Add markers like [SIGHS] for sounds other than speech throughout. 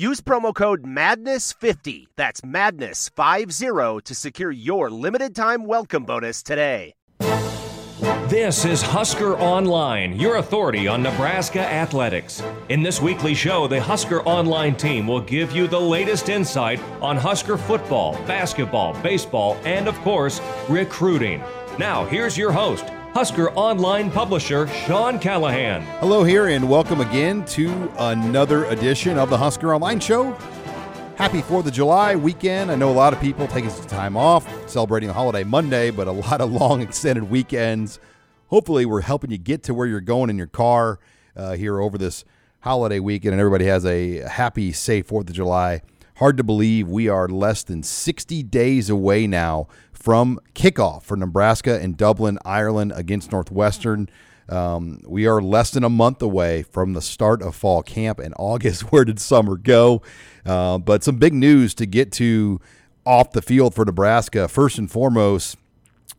Use promo code MADNESS50, that's MADNESS50, to secure your limited time welcome bonus today. This is Husker Online, your authority on Nebraska athletics. In this weekly show, the Husker Online team will give you the latest insight on Husker football, basketball, baseball, and of course, recruiting. Now, here's your host, Husker Online publisher Sean Callahan. Hello, here, and welcome again to another edition of the Husker Online Show. Happy 4th of July weekend. I know a lot of people taking some time off, celebrating the holiday Monday, but a [LAUGHS] lot of long extended weekends hopefully we're helping you get to where you're going in your car uh, here over this holiday weekend, and everybody has a happy, safe Fourth of July. Hard to believe we are less than 60 days away now from kickoff for Nebraska and Dublin, Ireland against Northwestern. Um, we are less than a month away from the start of fall camp in August. [LAUGHS] Where did summer go? Uh, but some big news to get to off the field for Nebraska. First and foremost,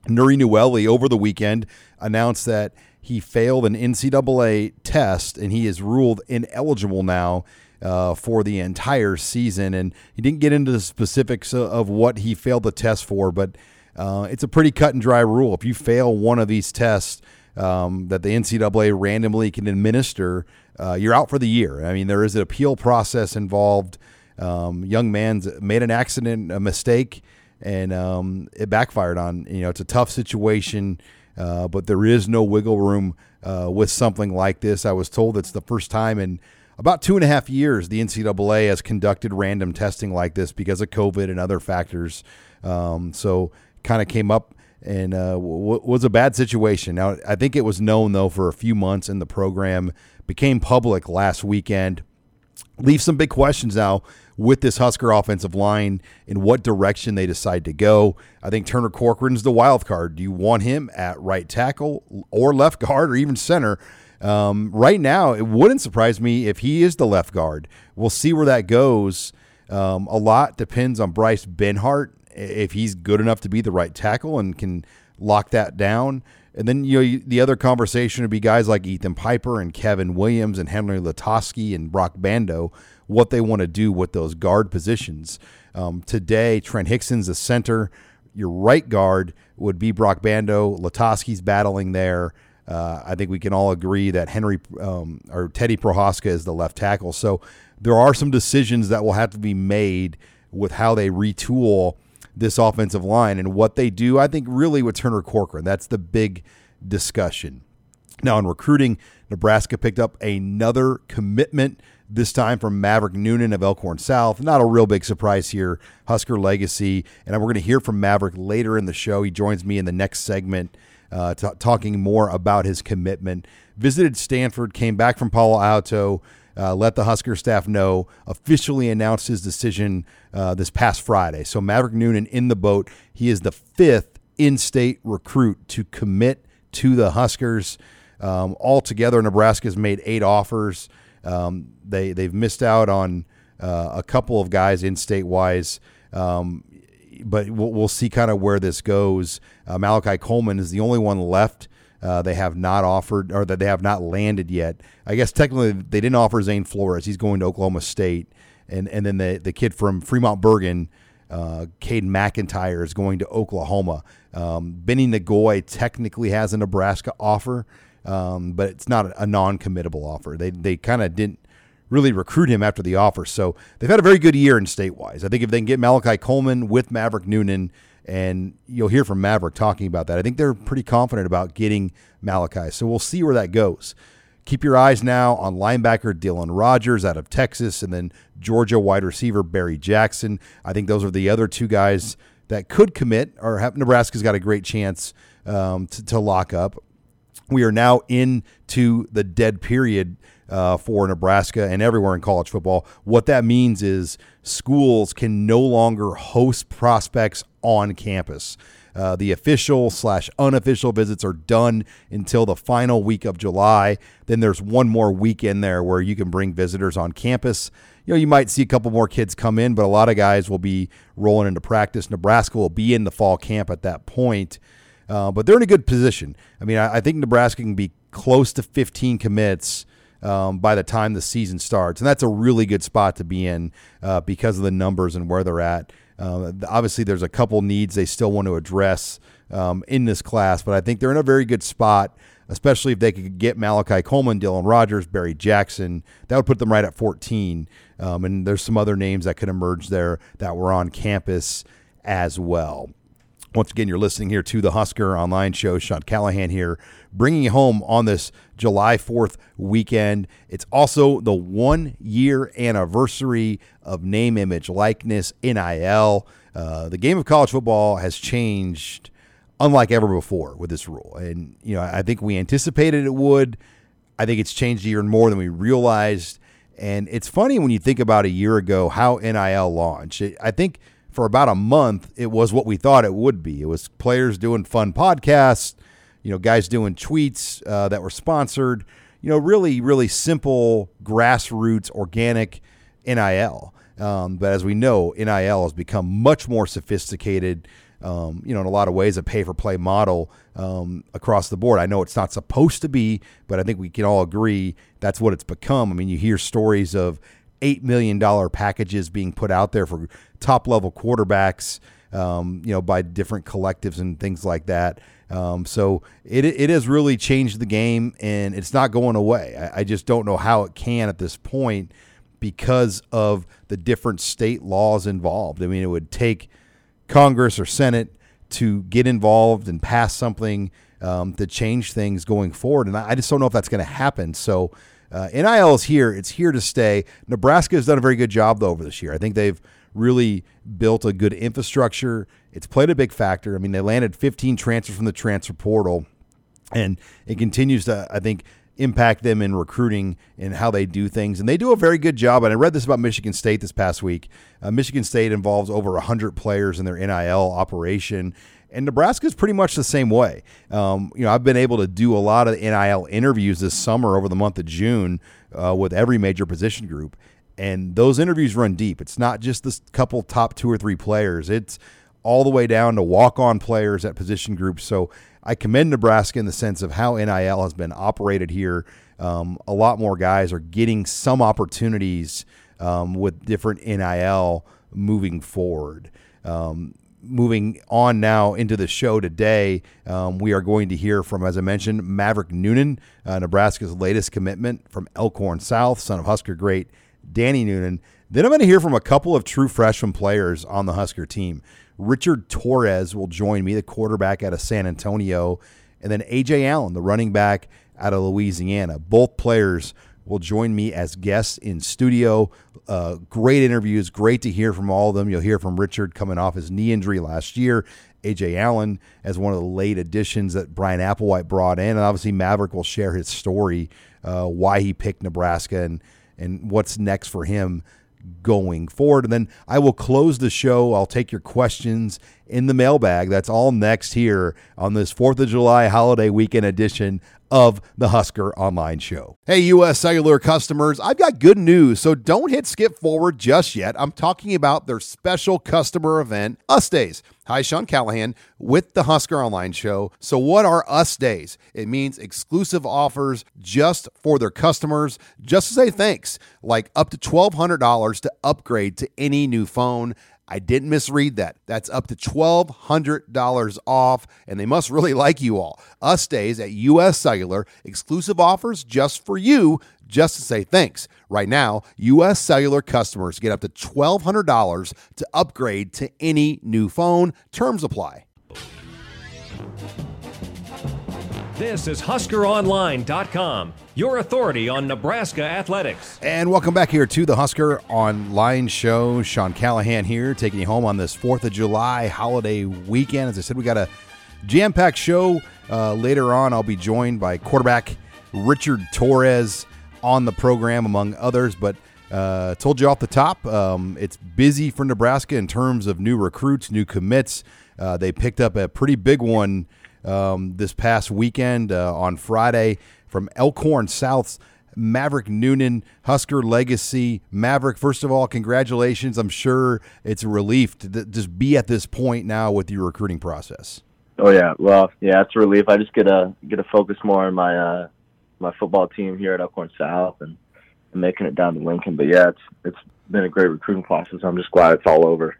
Nouri Nouili over the weekend announced that he failed an NCAA test and he is ruled ineligible now uh, for the entire season. And he didn't get into the specifics of what he failed the test for, but uh, it's a pretty cut and dry rule. If you fail one of these tests um, that the NCAA randomly can administer, uh, you're out for the year. I mean, there is an appeal process involved. Um, young man's made an accident, a mistake and um, it backfired on. You know, it's a tough situation, uh, but there is no wiggle room uh, with something like this. I was told it's the first time in about two and a half years the NCAA has conducted random testing like this because of COVID and other factors. Um, so, kind of came up and uh, w- was a bad situation. Now, I think it was known though for a few months, and the program became public last weekend. Leave some big questions now with this Husker offensive line in what direction they decide to go. I think Turner Corcoran's the wild card. Do you want him at right tackle or left guard or even center? Um, right now, it wouldn't surprise me if he is the left guard. We'll see where that goes. Um, a lot depends on Bryce Benhart if he's good enough to be the right tackle and can lock that down. And then you know the other conversation would be guys like Ethan Piper and Kevin Williams and Henry Lutovsky and Broc Bando what they want to do with those guard positions. Um, today, Trent Hixson's the center. Your right guard would be Broc Bando. Lutovsky's battling there. Uh, I think we can all agree that Henry um, or Teddy Prochazka is the left tackle. So there are some decisions that will have to be made with how they retool this offensive line and what they do. I think really with Turner Corcoran, that's the big discussion. Now in recruiting, Nebraska picked up another commitment this time from Maverick Noonan of Elkhorn South. Not a real big surprise here, Husker legacy. And we're going to hear from Maverick later in the show. He joins me in the next segment, uh, t- talking more about his commitment. Visited Stanford, came back from Palo Alto. Uh, let the Husker staff know, officially announced his decision uh, this past Friday. So Maverick Noonan in the boat. He is the fifth in state recruit to commit to the Huskers. Um, altogether, Nebraska's made eight offers. Um, they they've missed out on uh, a couple of guys in state wise. Um, but we'll, we'll see kind of where this goes. Uh, Malachi Coleman is the only one left. Uh, they have not offered or that they have not landed yet. I guess technically they didn't offer Zane Flores. He's going to Oklahoma State, and and then the the kid from Fremont Bergan, uh, McIntyre is going to Oklahoma. Um, Benny Nagoy technically has a Nebraska offer um, but it's not a non-committable offer. They they kind of didn't really recruit him after the offer, so they've had a very good year in state-wise. I think if they can get Malachi Coleman with Maverick Noonan, and you'll hear from Maverick talking about that, I think they're pretty confident about getting Malachi. So we'll see where that goes. keep your eyes now on linebacker Dylan Rogers out of Texas and then Georgia wide receiver Barry Jackson. I think those are the other two guys that could commit or have Nebraska's got a great chance um, to, to lock up. We are now into the dead period uh, for Nebraska and everywhere in college football. What that means is schools can no longer host prospects on campus. Uh, the official slash unofficial visits are done until the final week of July. Then there's one more week in there where you can bring visitors on campus. You know, you might see a couple more kids come in, but a lot of guys will be rolling into practice. Nebraska will be in the fall camp at that point. Uh, but they're in a good position. I mean, I, I, think Nebraska can be close to 15 commits um, by the time the season starts, and that's a really good spot to be in uh, because of the numbers and where they're at. Uh, obviously, there's a couple needs they still want to address um, in this class, but I think they're in a very good spot, especially if they could get Malachi Coleman, Dylan Rogers, Barry Jackson. That would put them right at 14. Um, and there's some other names that could emerge there that were on campus as well. Once again, you're listening here to the Husker Online Show. Sean Callahan here, bringing you home on this July 4th weekend. It's also the one year anniversary of name, image, likeness, NIL. Uh, the game of college football has changed unlike ever before with this rule. And, you know, I think we anticipated it would. I think it's changed even more than we realized. And it's funny when you think about a year ago how NIL launched. I think for about a month, it was what we thought it would be. It was players doing fun podcasts, you know, guys doing tweets uh, that were sponsored, you know, really, really simple, grassroots, organic NIL. Um, but as we know, NIL has become much more sophisticated. Um, you know, in a lot of ways, a pay for play model um, across the board. I know it's not supposed to be, but I think we can all agree that's what it's become. I mean, you hear stories of $8 million packages being put out there for top level quarterbacks, um, you know, by different collectives and things like that. Um, so it, it has really changed the game and it's not going away. I, I just don't know how it can at this point because of the different state laws involved. I mean, it would take Congress or Senate to get involved and pass something um, to change things going forward. And I just don't know if that's going to happen. So uh, NIL is here. It's here to stay. Nebraska has done a very good job, though, over this year. I think they've really built a good infrastructure. It's played a big factor. I mean, they landed 15 transfers from the transfer portal, and it continues to, I think, impact them in recruiting and how they do things. And they do a very good job. And I read this about Michigan State this past week. Uh, Michigan State involves over 100 players in their NIL operation. And Nebraska is pretty much the same way. Um, you know, I've been able to do a lot of NIL interviews this summer over the month of June uh, with every major position group and those interviews run deep. It's not just this couple top two or three players. It's all the way down to walk-on players at position groups. So I commend Nebraska in the sense of how NIL has been operated here. Um, a lot more guys are getting some opportunities um, with different NIL moving forward. Um, moving on now into the show today, um, we are going to hear from, as I mentioned, Maverick Noonan, uh, Nebraska's latest commitment from Elkhorn South, son of Husker great Danny Noonan. Then I'm going to hear from a couple of true freshman players on the Husker team. Richard Torres will join me, the quarterback out of San Antonio, and then Ajay Allen, the running back out of Louisiana. Both players will join me as guests in studio. Uh, great interviews, great to hear from all of them. You'll hear from Richard coming off his knee injury last year. Ajay Allen as one of the late additions that Bryan Applewhite brought in, and obviously Maverick will share his story, uh, why he picked Nebraska and and what's next for him going forward. And then I will close the show. I'll take your questions in the mailbag. That's all next here on this 4th of July holiday weekend edition of the Husker Online Show. Hey, U.S. Cellular customers, I've got good news, so don't hit skip forward just yet. I'm talking about their special customer event, Us Days. Hi, Sean Callahan with the Husker Online Show. So, what are Us Days? It means exclusive offers just for their customers, just to say thanks, like up to $1,200 to upgrade to any new phone. I didn't misread that. That's up to $1,200 off, and they must really like you all. Us days at US Cellular, exclusive offers just for you, just to say thanks. Right now, US Cellular customers get up to $1,200 to upgrade to any new phone. Terms apply. This is HuskerOnline.com your authority on Nebraska athletics. And welcome back here to the Husker Online Show. Sean Callahan here, taking you home on this 4th of July holiday weekend. As I said, we got a jam packed show. Uh, later on, I'll be joined by quarterback Richard Torres on the program, among others. But uh, told you off the top, um, it's busy for Nebraska in terms of new recruits, new commits. Uh, they picked up a pretty big one um, this past weekend uh, on Friday from Elkhorn South's Maverick Noonan, Husker legacy. Maverick, first of all, congratulations. I'm sure it's a relief to th- just be at this point now with your recruiting process. Oh yeah, well, yeah, it's a relief. I just get to get to focus more on my uh, my football team here at Elkhorn South and, and making it down to Lincoln. But yeah, it's it's been a great recruiting process. I'm just glad it's all over.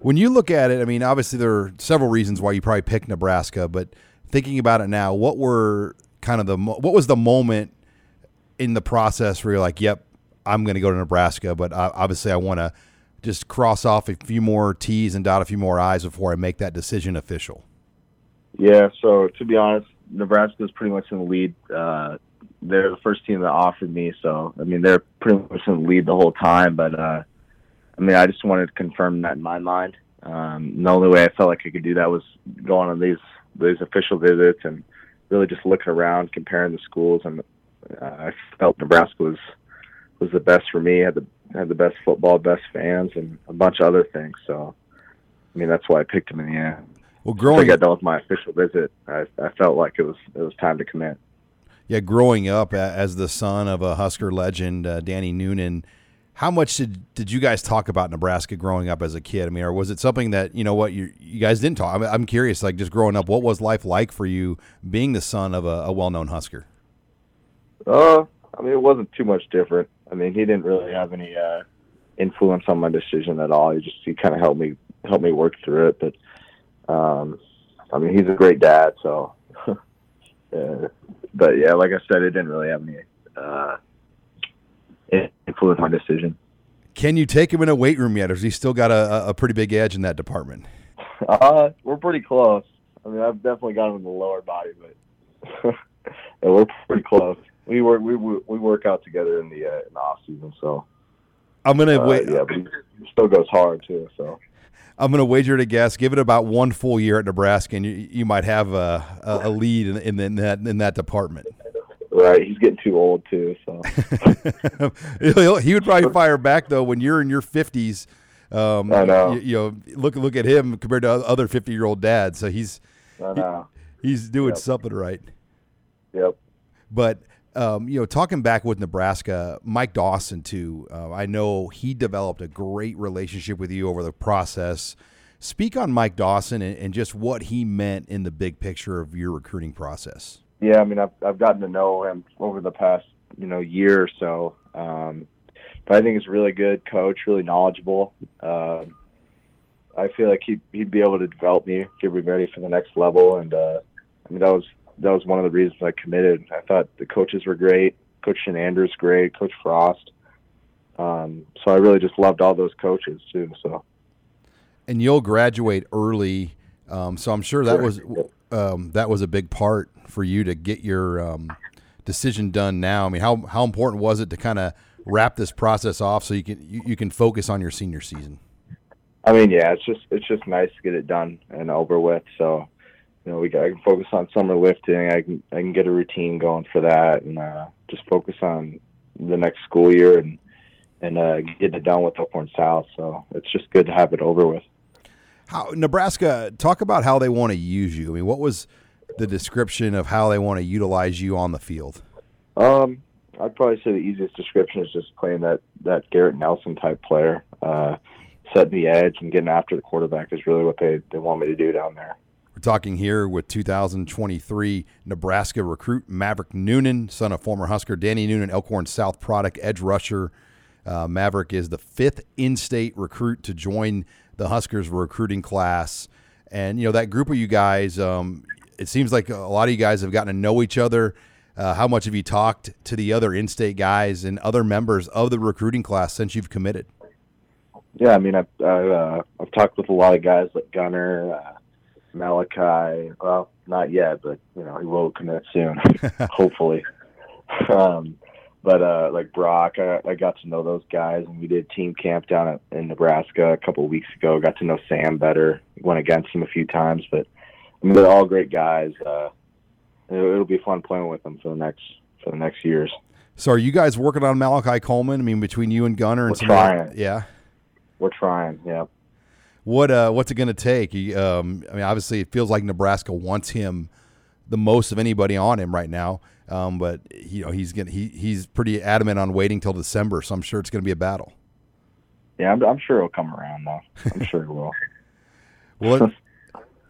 When you look at it, I mean, obviously there are several reasons why you probably picked Nebraska, but thinking about it now, what were kind of the what was the moment in the process where you're like, "Yep, I'm going to go to Nebraska," but obviously I want to just cross off a few more T's and dot a few more I's before I make that decision official. Yeah. So to be honest, Nebraska was pretty much in the lead. Uh, they're the first team that offered me, so I mean they're pretty much in the lead the whole time. But uh, I mean, I just wanted to confirm that in my mind. Um, the only way I felt like I could do that was going on these these official visits and really just looking around, comparing the schools, and uh, I felt Nebraska was was the best for me. Had the had the best football, best fans, and a bunch of other things. So, I mean, that's why I picked him in the end. Well, growing, I got done with my official visit, I, I felt like it was it was time to commit. Yeah, growing up as the son of a Husker legend, uh, Danny Noonan, how much did, did you guys talk about Nebraska growing up as a kid? I mean, or was it something that you know what you you guys didn't talk? I'm, I'm curious, like just growing up, what was life like for you being the son of a, a well known Husker? Uh, I mean, it wasn't too much different. I mean, he didn't really have any uh, influence on my decision at all. He just he kind of helped me helped me work through it. But um, I mean, he's a great dad. So, [LAUGHS] but yeah, like I said, it didn't really have any. Uh, influence my decision. Can you take him in a weight room yet, or has he still got a, a pretty big edge in that department? Uh, we're pretty close. I mean, I've definitely got him in the lower body, but [LAUGHS] yeah, we're pretty close. We work we we work out together in the uh, in the off season, so I'm gonna uh, wait. Yeah, but he still goes hard too. So I'm gonna wager to guess. Give it about one full year at Nebraska, and you, you might have a, a lead in, in, in that in that department. Right, he's getting too old too. So [LAUGHS] he would probably fire back though when you're in your fifties. Um, I know. You, you, know, look look at him compared to other fifty year old dads. So he's I know. He, he's doing yep. something right. Yep. But um, you know, talking back with Nebraska, Mike Dawson too. Uh, I know he developed a great relationship with you over the process. Speak on Mike Dawson and, and just what he meant in the big picture of your recruiting process. Yeah, I mean, I've I've gotten to know him over the past you know year or so, um, but I think he's a really good coach, really knowledgeable. Uh, I feel like he'd he'd be able to develop me, get me ready for the next level, and uh, I mean that was that was one of the reasons I committed. I thought the coaches were great, Coach Chinander great, Coach Frost. Um, so I really just loved all those coaches too. So, and you'll graduate early, um, so I'm sure that was um, that was a big part for you to get your um, decision done now? I mean, how how important was it to kind of wrap this process off so you can you, you, can focus on your senior season? I mean, yeah, it's just it's just nice to get it done and over with. So, you know, we got, I can focus on summer lifting. I can I can get a routine going for that, and uh, just focus on the next school year and and uh, getting it done with Elkhorn South. So it's just good to have it over with. How Nebraska? Talk about how they want to use you. I mean, what was the description of how they want to utilize you on the field? Um, I'd probably say the easiest description is just playing that that Garrett Nelson type player, uh, setting the edge and getting after the quarterback is really what they they want me to do down there. We're talking here with 2023 Nebraska recruit Maverick Noonan, son of former Husker Danny Noonan, Elkhorn South product, edge rusher. Uh, Maverick is the fifth in-state recruit to join the Huskers recruiting class, and you know that group of you guys. Um, it seems like a lot of you guys have gotten to know each other. Uh, how much have you talked to the other in-state guys and other members of the recruiting class since you've committed? Yeah, I mean, I've I've, uh, I've talked with a lot of guys like Gunner, uh, Malachi. Well, not yet, but you know he will commit soon, [LAUGHS] hopefully. [LAUGHS] um, but uh, like Brock, I, I got to know those guys, and we did team camp down at, in Nebraska a couple of weeks ago. Got to know Sam better. Went against him a few times, but I mean they're all great guys. Uh, it'll, it'll be fun playing with them for the next for the next years. So, are you guys working on Malachi Coleman? I mean, between you and Gunner and We're trying. yeah. We're trying. Yeah. What uh, what's it going to take? Um, I mean, obviously, it feels like Nebraska wants him the most of anybody on him right now. Um, but you know, he's gonna he he's pretty adamant on waiting till December, so I'm sure it's going to be a battle. Yeah, I'm, I'm sure it'll come around though. I'm sure it will. [LAUGHS] Well, [LAUGHS] uh,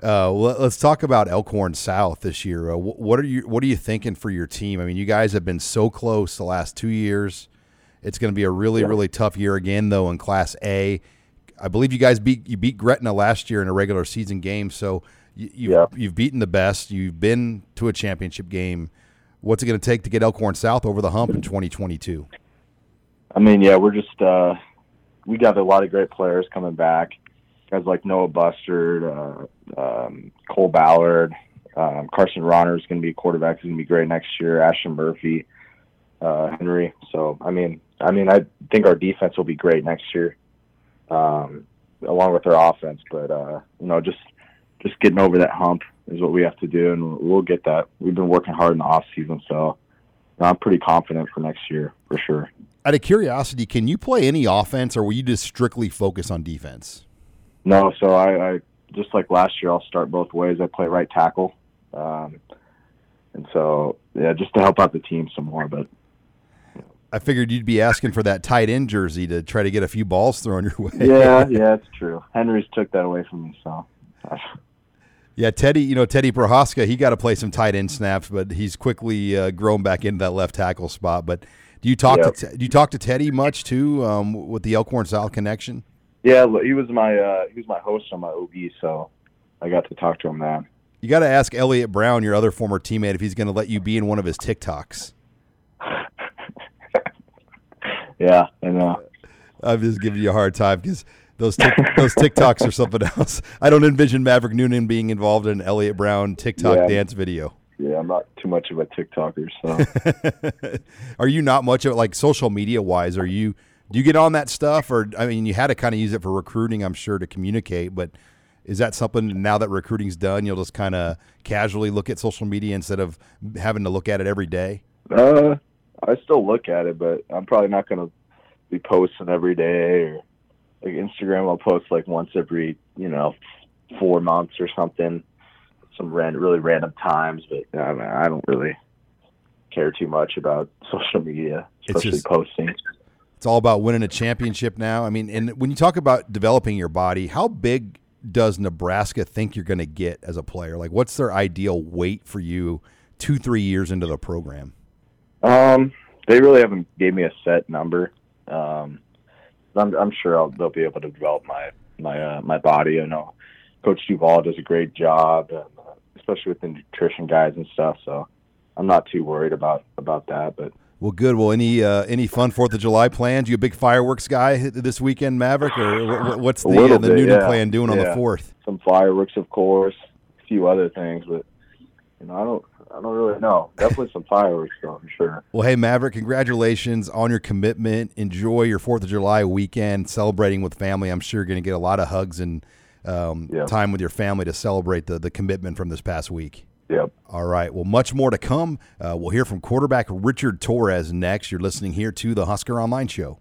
well, let's talk about Elkhorn South this year. Uh, wh- what are you What are you thinking for your team? I mean, you guys have been so close the last two years. It's going to be a really, Yeah. really tough year again, though. In Class A, I believe you guys beat you beat Gretna last year in a regular season game. So you, you've Yeah. you've beaten the best. You've been to a championship game. What's it going to take to get Elkhorn South over the hump in 2022? I mean, yeah, we're just uh, we got a lot of great players coming back. Guys like Noah Bustard, uh, um, Cole Ballard, um, Carson Ronner is going to be a quarterback. He's going to be great next year. Ashton Murphy, uh, Henry. So I mean, I mean, I think our defense will be great next year, um, along with our offense. But uh, you know, just just getting over that hump is what we have to do, and we'll get that. We've been working hard in the off season, so I'm pretty confident for next year for sure. Out of curiosity, can you play any offense, or will you just strictly focus on defense? No, so I, I just like last year, I'll start both ways. I play right tackle, um, and so yeah, just to help out the team some more. But I figured you'd be asking for that tight end jersey to try to get a few balls thrown your way. yeah, [LAUGHS] yeah, it's true. Henry's took that away from me, so Yeah, Teddy, you know, Teddy Prochazka, he got to play some tight end snaps, but he's quickly uh, grown back into that left tackle spot. But do you talk Yep. to do you talk to Teddy much too um, with the Elkhorn South connection? yeah, he was my uh, he was my host on my OB, so I got to talk to him then. You got to ask Elliot Brown, your other former teammate, if he's going to let you be in one of his TikToks. [LAUGHS] Yeah, and uh, I'm just giving you a hard time because those tic- those TikToks are something [LAUGHS] else. I don't envision Maverick Noonan being involved in an Elliot Brown TikTok Yeah. dance video. yeah, I'm not too much of a TikToker, so [LAUGHS] are you not much of like social media wise? Are you do you get on that stuff, or I mean, you had to kind of use it for recruiting, I'm sure, to communicate. But is that something now that recruiting's done, you'll just kind of casually look at social media instead of having to look at it every day? uh, I still look at it, but I'm probably not going to be posting every day or like Instagram. I'll post like once every you know four months or something, some random, really random times. But I, mean, I don't really care too much about [LAUGHS] social media, It's especially just- posting. It's all about winning a championship now. I mean, and when you talk about developing your body, how big does Nebraska think you're going to get as a player? Like, what's their ideal weight for you two, three years into the program? Um, they really haven't gave me a set number. Um, I'm, I'm sure I'll, they'll be able to develop my my uh, my body. I know Coach Duval does a great job, and, uh, especially with the nutrition guys and stuff. So I'm not too worried about about that. But Well, good. Well, any uh, any fun Fourth of July plans? You a big fireworks guy this weekend, Maverick, or wh- wh- what's the uh, the bit, Noonan yeah. plan doing on the fourth? some fireworks, of course, a few other things. But you know, I don't I don't really know. Definitely some fireworks, though, for sure. Well, hey, Maverick, congratulations on your commitment. Enjoy your Fourth of July weekend celebrating with family. I'm sure you're going to get a lot of hugs and um, Yeah. time with your family to celebrate the the commitment from this past week. Yep. All right. Well, much more to come. Uh, we'll hear from quarterback Richard Torres next. You're listening here to the Husker Online Show.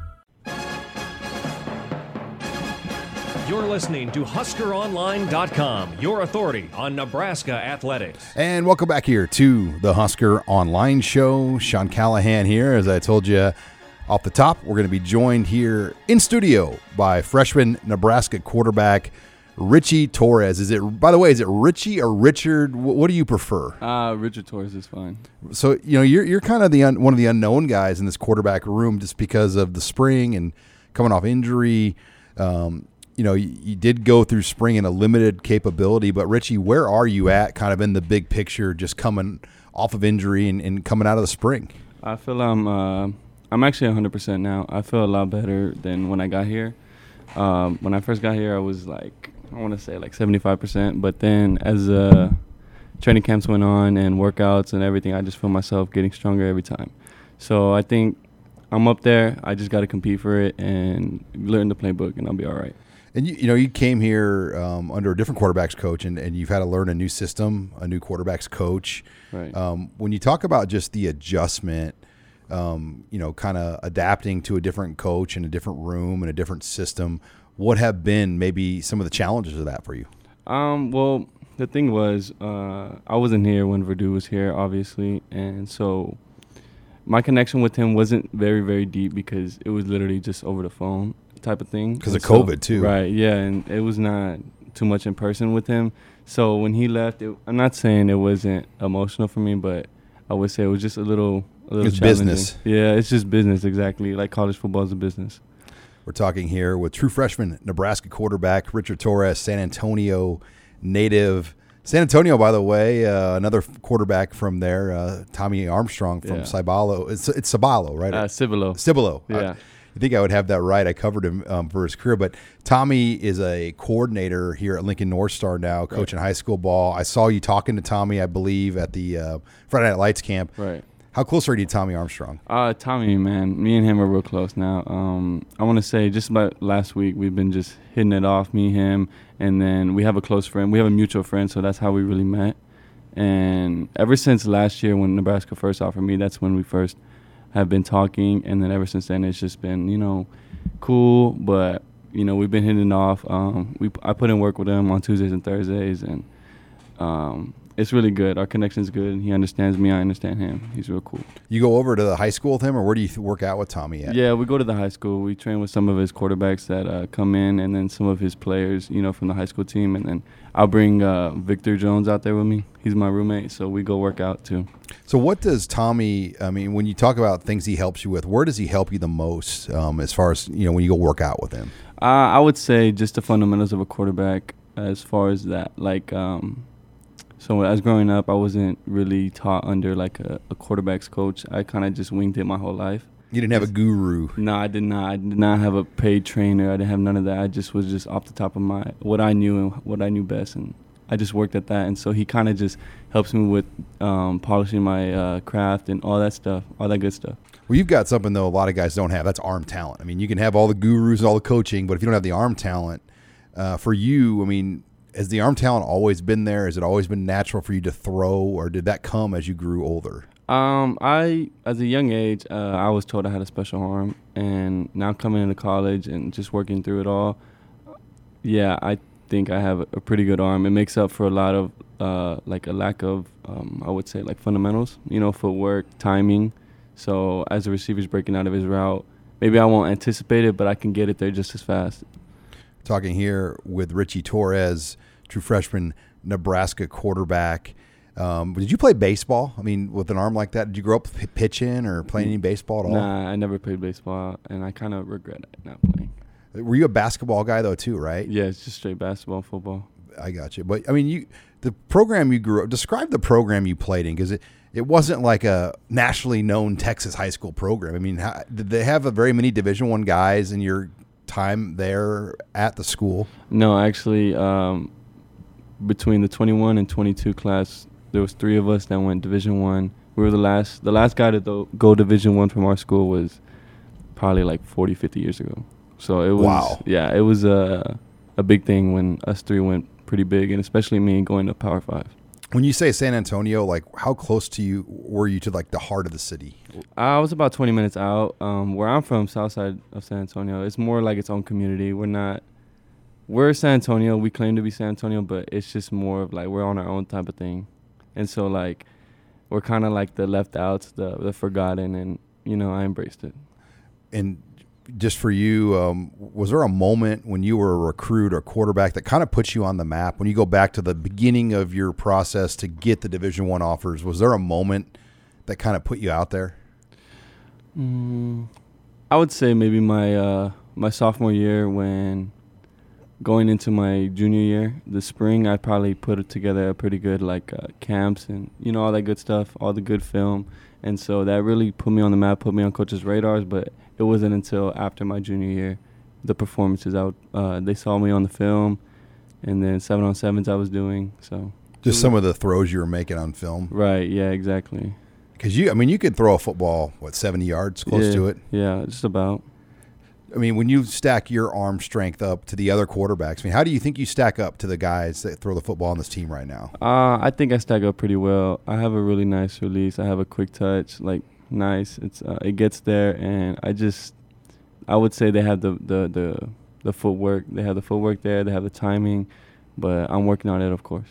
You're listening to HuskerOnline.com, your authority on Nebraska athletics. And welcome back here to the Husker Online Show. Sean Callahan here. As I told you off the top, we're going to be joined here in studio by freshman Nebraska quarterback Richie Torres. Is it? By the way, is it Richie or Richard? What do you prefer? Uh, Richard Torres is fine. So you know you're you're kind of the un, one of the unknown guys in this quarterback room just because of the spring and coming off injury. Um, you know you, did go through spring in a limited capability, but Richie, where are you at? Kind of in the big picture, just coming off of injury and, and coming out of the spring. I feel I'm uh, I'm actually 100% now. I feel a lot better than when I got here. Um, when I first got here, I was like I want to say like 75%, but then as uh, training camps went on and workouts and everything, I just feel myself getting stronger every time. So I think I'm up there. I just got to compete for it and learn the playbook, and I'll be all right. And you, you know, you came here um, under a different quarterbacks coach, and, and you've had to learn a new system, a new quarterbacks coach. Right. Um, when you talk about just the adjustment, um, you know, kind of adapting to a different coach in a different room and a different system, what have been maybe some of the challenges of that for you? Um, well, the thing was, uh, I wasn't here when Verdu was here, obviously, and so my connection with him wasn't very, very deep because it was literally just over the phone type of thing because of so- COVID, too. Right. Yeah, and it was not too much in person with him. So when he left, it, I'm not saying it wasn't emotional for me, but I would say it was just a little, a little It's challenging. business. Yeah, it's just business, exactly. Like college football is a business. We're talking here with true freshman Nebraska quarterback Richard Torres, San Antonio native. San Antonio, by the way, uh, another quarterback from there, uh, Tommy Armstrong from Yeah. Cibalo. It's it's Cibalo, right? Uh, Cibolo. Cibolo. Yeah. I, think I would have that right. I covered him um, for his career, but Tommy is a coordinator here at Lincoln North Star now, coaching high school ball. I saw you talking to Tommy, I believe, at the uh, Friday Night Lights camp. Right. How close are you to Tommy Armstrong? Uh, Tommy, man, me and him are real close now. Um, I want to say just about last week we've been just hitting it off, me, him, and then we have a close friend. We have a mutual friend, so that's how we really met. And ever since last year when Nebraska first offered me, that's when we first have been talking. And then ever since then, it's just been you know cool, but you know we've been hitting off. Um, we I put in work with him on Tuesdays and Thursdays, and um, it's really good. Our connection's good. and He understands me. I understand him. He's real cool. You go over to the high school with him, or where do you th- work out with Tommy at? Yeah, we go to the high school. We train with some of his quarterbacks that uh, come in, and then some of his players, you know, from the high school team. And then I'll bring uh, Victor Jones out there with me. He's my roommate, so we go work out too. So, what does Tommy? I mean, when you talk about things he helps you with, where does he help you the most? Um, as far as you know, when you go work out with him, Uh, I would say just the fundamentals of a quarterback, as far as that. Like, um, so as growing up, I wasn't really taught under like a, a quarterback's coach. I kind of just winged it my whole life. you didn't have a guru. No, I did not. I did not have a paid trainer. I didn't have none of that. I just was just off the top of my what I knew and what I knew best, and I just worked at that. And so he kind of just helps me with um, polishing my uh, craft and all that stuff, all that good stuff. Well, you've got something though a lot of guys don't have. That's arm talent. I mean, you can have all the gurus and all the coaching, but if you don't have the arm talent, uh, for you, I mean, has the arm talent always been there? Has it always been natural for you to throw, or did that come as you grew older? Um, I as a young age, uh, I was told I had a special arm, and now coming into college and just working through it all, yeah, I think I have a, pretty good arm. It makes up for a lot of uh, like a lack of, um, I would say, like fundamentals. You know, footwork, timing. So as the receiver's breaking out of his route, maybe I won't anticipate it, but I can get it there just as fast. Talking here with Richie Torres, true freshman Nebraska quarterback. Um, did you play baseball? I mean, with an arm like that, did you grow up p- pitching or playing any baseball at all? Nah, I never played baseball, and I kind of regret not playing. Were you a basketball guy though too? Right? Yeah, it's just straight basketball, football. I got you. But I mean, you the program you grew up. Describe the program you played in because it it wasn't like a nationally known Texas high school program. I mean, how, did they have a very many Division One guys in your time there at the school? No, actually, um, between the 21 and 22 class, there was three of us that went Division One. We were the last. The last guy to go Division One from our school was probably like 40, 50 years ago. So it was. Wow. Yeah, it was a a big thing when us three went pretty big, and especially me going to Power Five. When you say San Antonio, like how close to you were you to like the heart of the city? I was about 20 minutes out. Um, where I'm from, south side of San Antonio, it's more like its own community. We're not, we're San Antonio. We claim to be San Antonio, but it's just more of like we're on our own type of thing. And so like, we're kind of like the left outs, the the forgotten, and you know I embraced it. And just for you, um, was there a moment when you were a recruit or quarterback that kind of puts you on the map? When you go back to the beginning of your process to get the Division One offers, was there a moment that kind of put you out there? Mm, I would say maybe my uh, my sophomore year when going into my junior year, the spring, I probably put together a pretty good like uh, camps and you know all that good stuff, all the good film, and so that really put me on the map, put me on coaches' radars. But it wasn't until after my junior year, the performances out, uh, they saw me on the film, and then seven on sevens I was doing. So just some of the throws you were making on film, right? Yeah, exactly. Because you, I mean, you could throw a football what seventy yards, close yeah, to it. Yeah, just about. I mean, when you stack your arm strength up to the other quarterbacks, I mean, how do you think you stack up to the guys that throw the football on this team right now? Uh, I think I stack up pretty well. I have a really nice release. I have a quick touch, like nice. It's uh, it gets there, and I just, I would say they have the the the the footwork. They have the footwork there. They have the timing, but I'm working on it, of course.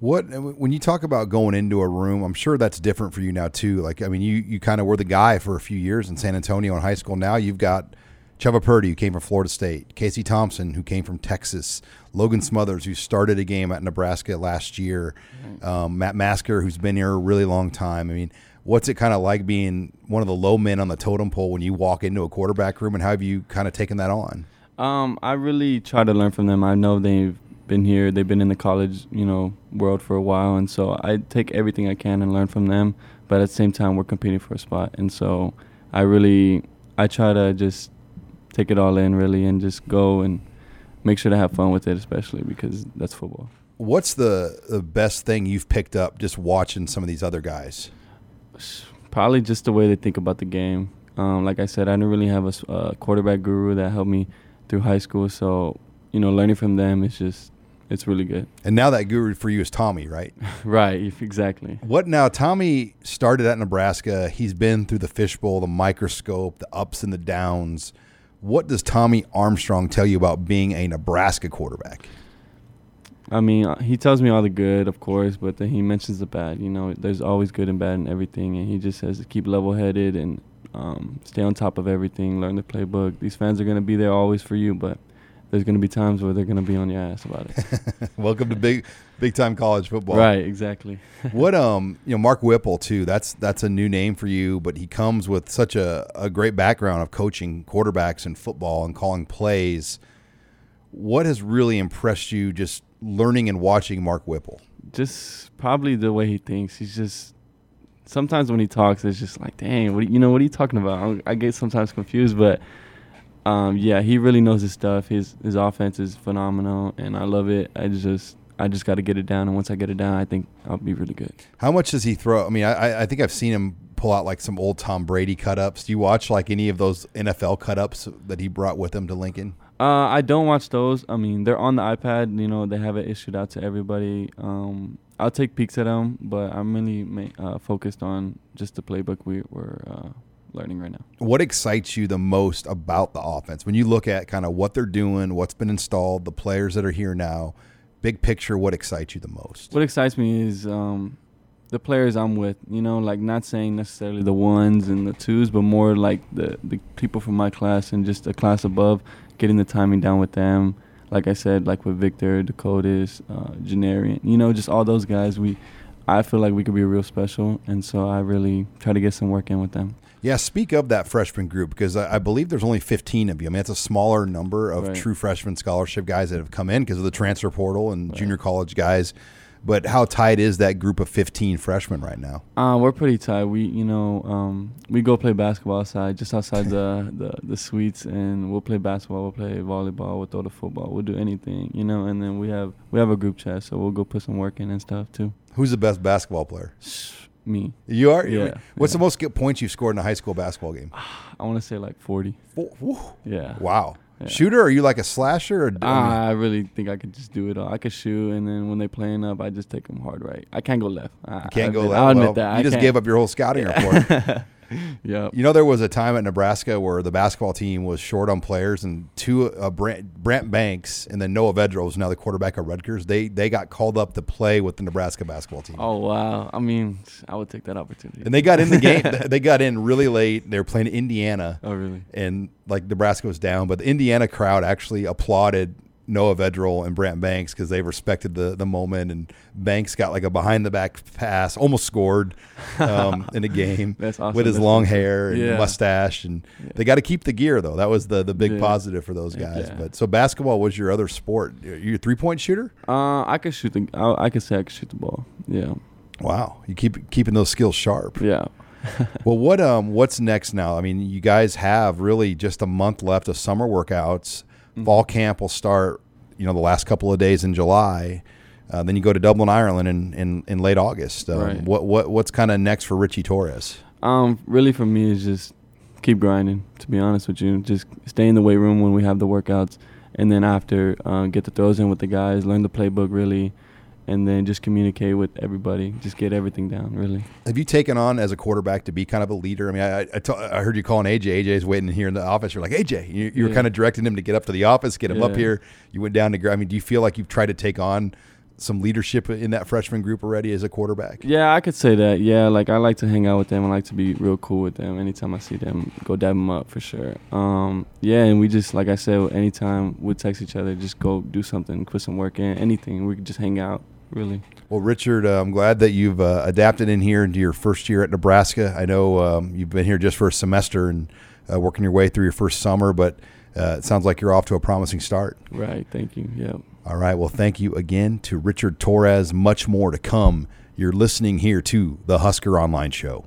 What when you talk about going into a room, I'm sure that's different for you now too. Like I mean, you you kind of were the guy for a few years in San Antonio in high school. Now you've got Chubba Purdy, who came from Florida State, Casey Thompson, who came from Texas, Logan Smothers, who started a game at Nebraska last year, um, Matt Masker, who's been here a really long time. I mean, what's it kind of like being one of the low men on the totem pole when you walk into a quarterback room, and how have you kind of taken that on? Um, I really try to learn from them. I know they've been here, they've been in the college, you know, world for a while, and so I take everything I can and learn from them. But at the same time, we're competing for a spot, and so I really, I try to just take it all in really and just go and make sure to have fun with it, especially because that's football. What's the, the best thing you've picked up just watching some of these other guys? Probably just the way they think about the game. Um, like I said, I didn't really have a uh, quarterback guru that helped me through high school, so you know, learning from them is just it's really good. And now that guru for you is Tommy, right? [LAUGHS] right, exactly. What now? Tommy started at Nebraska. He's been through the fishbowl, the microscope, the ups and the downs. What does Tommy Armstrong tell you about being a Nebraska quarterback? I mean, uh, he tells me all the good, of course, but then he mentions the bad. You know, there's always good and bad in everything, and he just says to keep level-headed and um, stay on top of everything, learn the playbook. These fans are going to be there always for you, but there's going to be times where they're going to be on your ass about it. [LAUGHS] Welcome to big, big time college football. Right, exactly. [LAUGHS] what um, you know, Mark Whipple too. That's that's a new name for you, but he comes with such a, a great background of coaching quarterbacks in football and calling plays. What has really impressed you just learning and watching Mark Whipple? Just probably the way he thinks. He's just sometimes when he talks, it's just like, dang, what you know, what are you talking about? I get sometimes confused, but um, yeah, he really knows his stuff. His his offense is phenomenal, and I love it. I just I just got to get it down, and once I get it down, I think I'll be really good. How much does he throw? I mean, I I think I've seen him pull out like some old Tom Brady cut ups. Do you watch like any of those NFL cut ups that he brought with him to Lincoln? Uh, I don't watch those. I mean, they're on the iPad. You know, they have it issued out to everybody. Um, I'll take peeks at them, but I'm really uh, focused on just the playbook we were uh, learning right now. What excites you the most about the offense when you look at kind of what they're doing, what's been installed, the players that are here now? Big picture, what excites you the most? What excites me is um, the players I'm with. You know, like not saying necessarily the ones and the twos, but more like the the people from my class and just a class above, getting the timing down with them. Like I said, like with Victor, Dakotas, uh, Janiran, you know, just all those guys. We, I feel like we could be real special, and so I really try to get some work in with them. Yeah, speak of that freshman group because I, I, believe there's only 15 of you. I mean, it's a smaller number of right. true freshman scholarship guys that have come in because of the transfer portal and right. junior college guys. But how tight is that group of 15 freshmen right now? Uh, we're pretty tight. We, you know, um, we go play basketball outside, just outside the, the, the suites, and we'll play basketball, we'll play volleyball, we'll throw the football, we'll do anything, you know. And then we have we have a group chat, so we'll go put some work in and stuff too. Who's the best basketball player? Me. You are? Yeah. What's yeah. the most points you've scored in a high school basketball game? [SIGHS] I want to say like 40. Four, yeah. Wow. Yeah. Shooter? Are you like a slasher? Or, uh, I really think I could just do it all. I could shoot, and then when they playing up, I just take them hard right. I can't go left. I, you can't I go left. I'll well, admit that. You I just can't. gave up your whole scouting yeah. [LAUGHS] report. [LAUGHS] yeah. You know, there was a time at Nebraska where the basketball team was short on players, and two uh, Brant, Brant Banks and then Noah Vedral was now the quarterback of Rutgers. They they got called up to play with the Nebraska basketball team. Oh wow. I mean, I would take that opportunity. And they got in the game. [LAUGHS] they got in really late. They were playing Indiana. Oh really? And like Nebraska was down, but the Indiana crowd actually applauded Noah Vedral and Brant Banks because they respected the the moment. And Banks got like a behind the back pass, almost scored um, [LAUGHS] in a game awesome. with his That's long awesome. hair and Yeah. mustache. And they got to keep the gear though. That was the the big Yeah. positive for those guys. Yeah. But so basketball was your other sport. You a three point shooter? Uh, I could shoot the. I, I could say I could shoot the ball. Yeah. Wow, you keep keeping those skills sharp. Yeah. [LAUGHS] Well, what um what's next now? I mean, you guys have really just a month left of summer workouts. Mm-hmm. Fall camp will start, you know, the last couple of days in July. Uh, then you go to Dublin, Ireland, in in, in late August. Um, Right. What what what's kind of next for Richie Torres? Um, really for me is just keep grinding. To be honest with you, just stay in the weight room when we have the workouts, and then after uh, get the throws in with the guys, learn the playbook really, and then just communicate with everybody. Just get everything down really. Have you taken on as a quarterback to be kind of a leader? I mean, I I, t- I heard you calling AJ. AJ's waiting here in the office. You're like AJ. You, you were kind of directing him to get up to the office, get him up here. You went down to. I mean, do you feel like you've tried to take on some leadership in that freshman group already as a quarterback? Yeah, I could say that. Yeah, like I like to hang out with them. I like to be real cool with them. Anytime I see them, go dab them up for sure. Um, yeah, and we just like I said, anytime we text each other, just go do something, put some work in, anything. We could just hang out. Really. Well, Richard, uh, I'm glad that you've uh, adapted in here into your first year at Nebraska. I know um, you've been here just for a semester and uh, working your way through your first summer, but uh, it sounds like you're off to a promising start. Right. Thank you. Yeah. All right. Well, thank you again to Richard Torres. Much more to come. You're listening here to the Husker Online Show.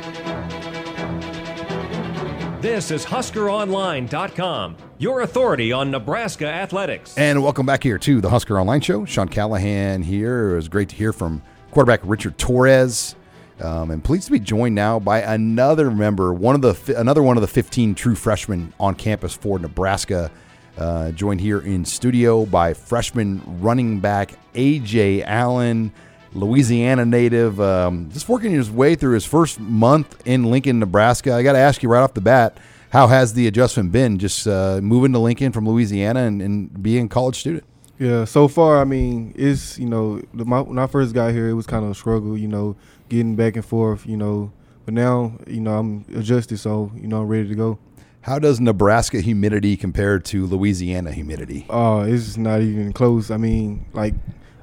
This is HuskerOnline.com, your authority on Nebraska athletics. And welcome back here to the Husker Online Show. Sean Callahan here. It was great to hear from quarterback Richard Torres. Um, and pleased to be joined now by another member, one of the another one of the 15 true freshmen on campus for Nebraska. Uh, joined here in studio by freshman running back AJ Allen, Louisiana native, um, just working his way through his first month in Lincoln, Nebraska. I got to ask you right off the bat, how has the adjustment been? Just uh, moving to Lincoln from Louisiana and, and being a college student. Yeah, so far, I mean, it's you know, the, my, when I first got here, it was kind of a struggle, you know, getting back and forth, you know. But now, you know, I'm adjusted, so you know, I'm ready to go. How does Nebraska humidity compare to Louisiana humidity? Uh, it's not even close. I mean, like,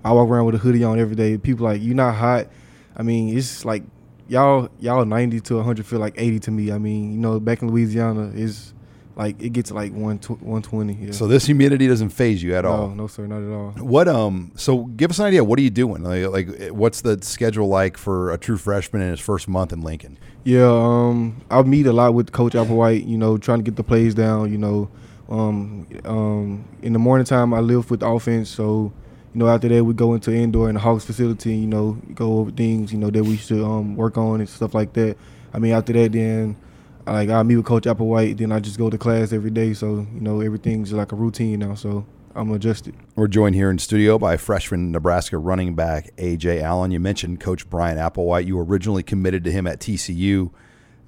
I walk around with a hoodie on every day. People like, you're not hot. I mean, it's like y'all y'all 90 to 100 feel like 80 to me. I mean, you know, back in Louisiana, is like it gets like 1 120. Yeah. So this humidity doesn't phase you at no, all. no, sir, not at all. What um? So give us an idea. What are you doing? Like, like, what's the schedule like for a true freshman in his first month in Lincoln? Yeah, um, I meet a lot with Coach Applewhite. You know, trying to get the plays down. You know, um, um, in the morning time I live with offense, so you know after that we go into indoor in the Hawks facility. You know, go over things you know that we should um, work on and stuff like that. I mean after that then. Like I meet with Coach Applewhite, then I just go to class every day. So you know everything's like a routine now. So I'm adjusted. We're joined here in studio by freshman Nebraska running back AJ Allen. You mentioned Coach Bryan Applewhite. You originally committed to him at TCU.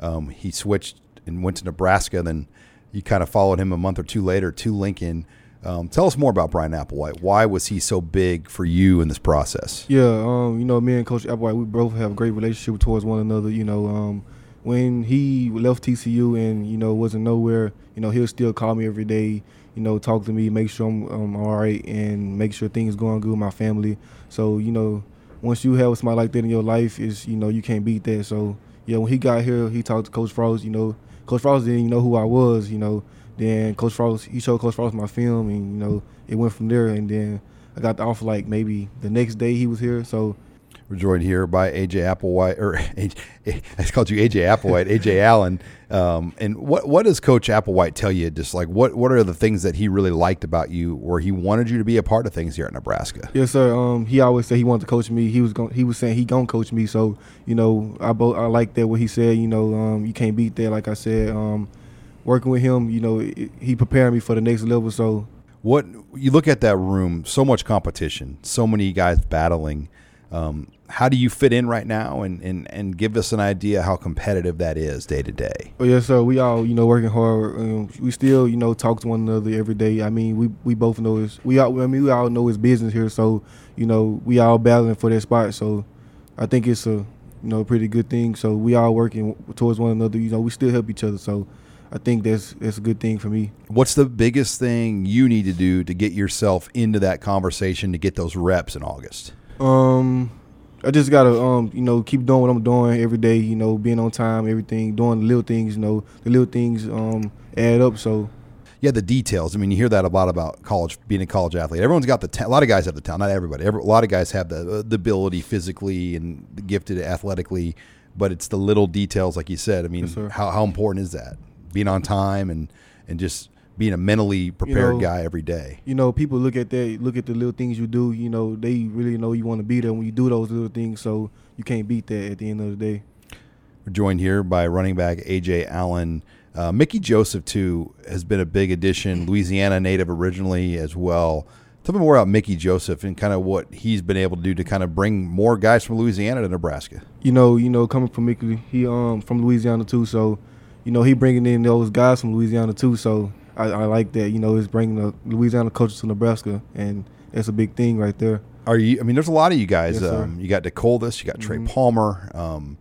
Um, he switched and went to Nebraska. Then you kind of followed him a month or two later to Lincoln. Um, tell us more about Bryan Applewhite. Why was he so big for you in this process? Yeah, um, you know, me and Coach Applewhite, we both have a great relationship towards one another. You know, um, when he left TCU and you know wasn't nowhere, you know, he'll still call me every day. You know, talk to me, make sure I'm, I'm all right, and make sure things going good with my family. So you know, once you have somebody like that in your life, is you know you can't beat that. So yeah, when he got here, he talked to Coach Frost. You know, Coach Frost didn't even know who I was. You know, then Coach Frost he showed Coach Frost my film, and you know it went from there. And then I got the offer like maybe the next day he was here. So We're joined here by AJ Applewhite, or [LAUGHS] AJ, I called you AJ Applewhite, AJ [LAUGHS] Allen. Um, and what what does Coach Applewhite tell you? Just like what what are the things that he really liked about you, where he wanted you to be a part of things here at Nebraska? Yes, sir. Um, he always said he wanted to coach me. He was going. He was saying he gonna coach me. So you know, I both I like that what he said. You know, um, you can't beat that. Like I said, um, working with him, you know, it, he prepared me for the next level. So what you look at that room, so much competition, so many guys battling. Um, how do you fit in right now, and, and, and give us an idea how competitive that is day to day? Oh yes, sir. We all you know working hard. Um, we still you know talk to one another every day. I mean, we we both know it's we all. I mean, we all know it's business here. So you know, we all battling for that spot. So I think it's a you know pretty good thing. So we all working towards one another. You know, we still help each other. So I think that's that's a good thing for me. What's the biggest thing you need to do to get yourself into that conversation to get those reps in August? Um, I just gotta um, you know, keep doing what I'm doing every day. You know, being on time, everything, doing the little things. You know, the little things um add up. So. Yeah, the details. I mean, you hear that a lot about college, being a college athlete. Everyone's got the ta- a lot of guys have the talent. Not everybody. Every, a lot of guys have the the ability physically and gifted athletically, but it's the little details, like you said. I mean, Yes, how how important is that? Being on time and and just being a mentally prepared know, guy every day. you know, people look at that, look at the little things you do. You know, they really know you want to be there when you do those little things. So you can't beat that at the end of the day. We're joined here by running back AJ Allen. Uh, Mickey Joseph too has been a big addition. Louisiana native originally as well. Tell me more about Mickey Joseph and kind of what he's been able to do to kind of bring more guys from Louisiana to Nebraska. You know, you know, coming from Mickey, he um from Louisiana too. So, you know, he bringing in those guys from Louisiana too. So I, I like that. You know, he's bringing the Louisiana coaches to Nebraska, and that's a big thing right there. Are you? I mean, there's a lot of you guys. Yes, um, you got Decoldest, you got Trey Mhm. Palmer, um,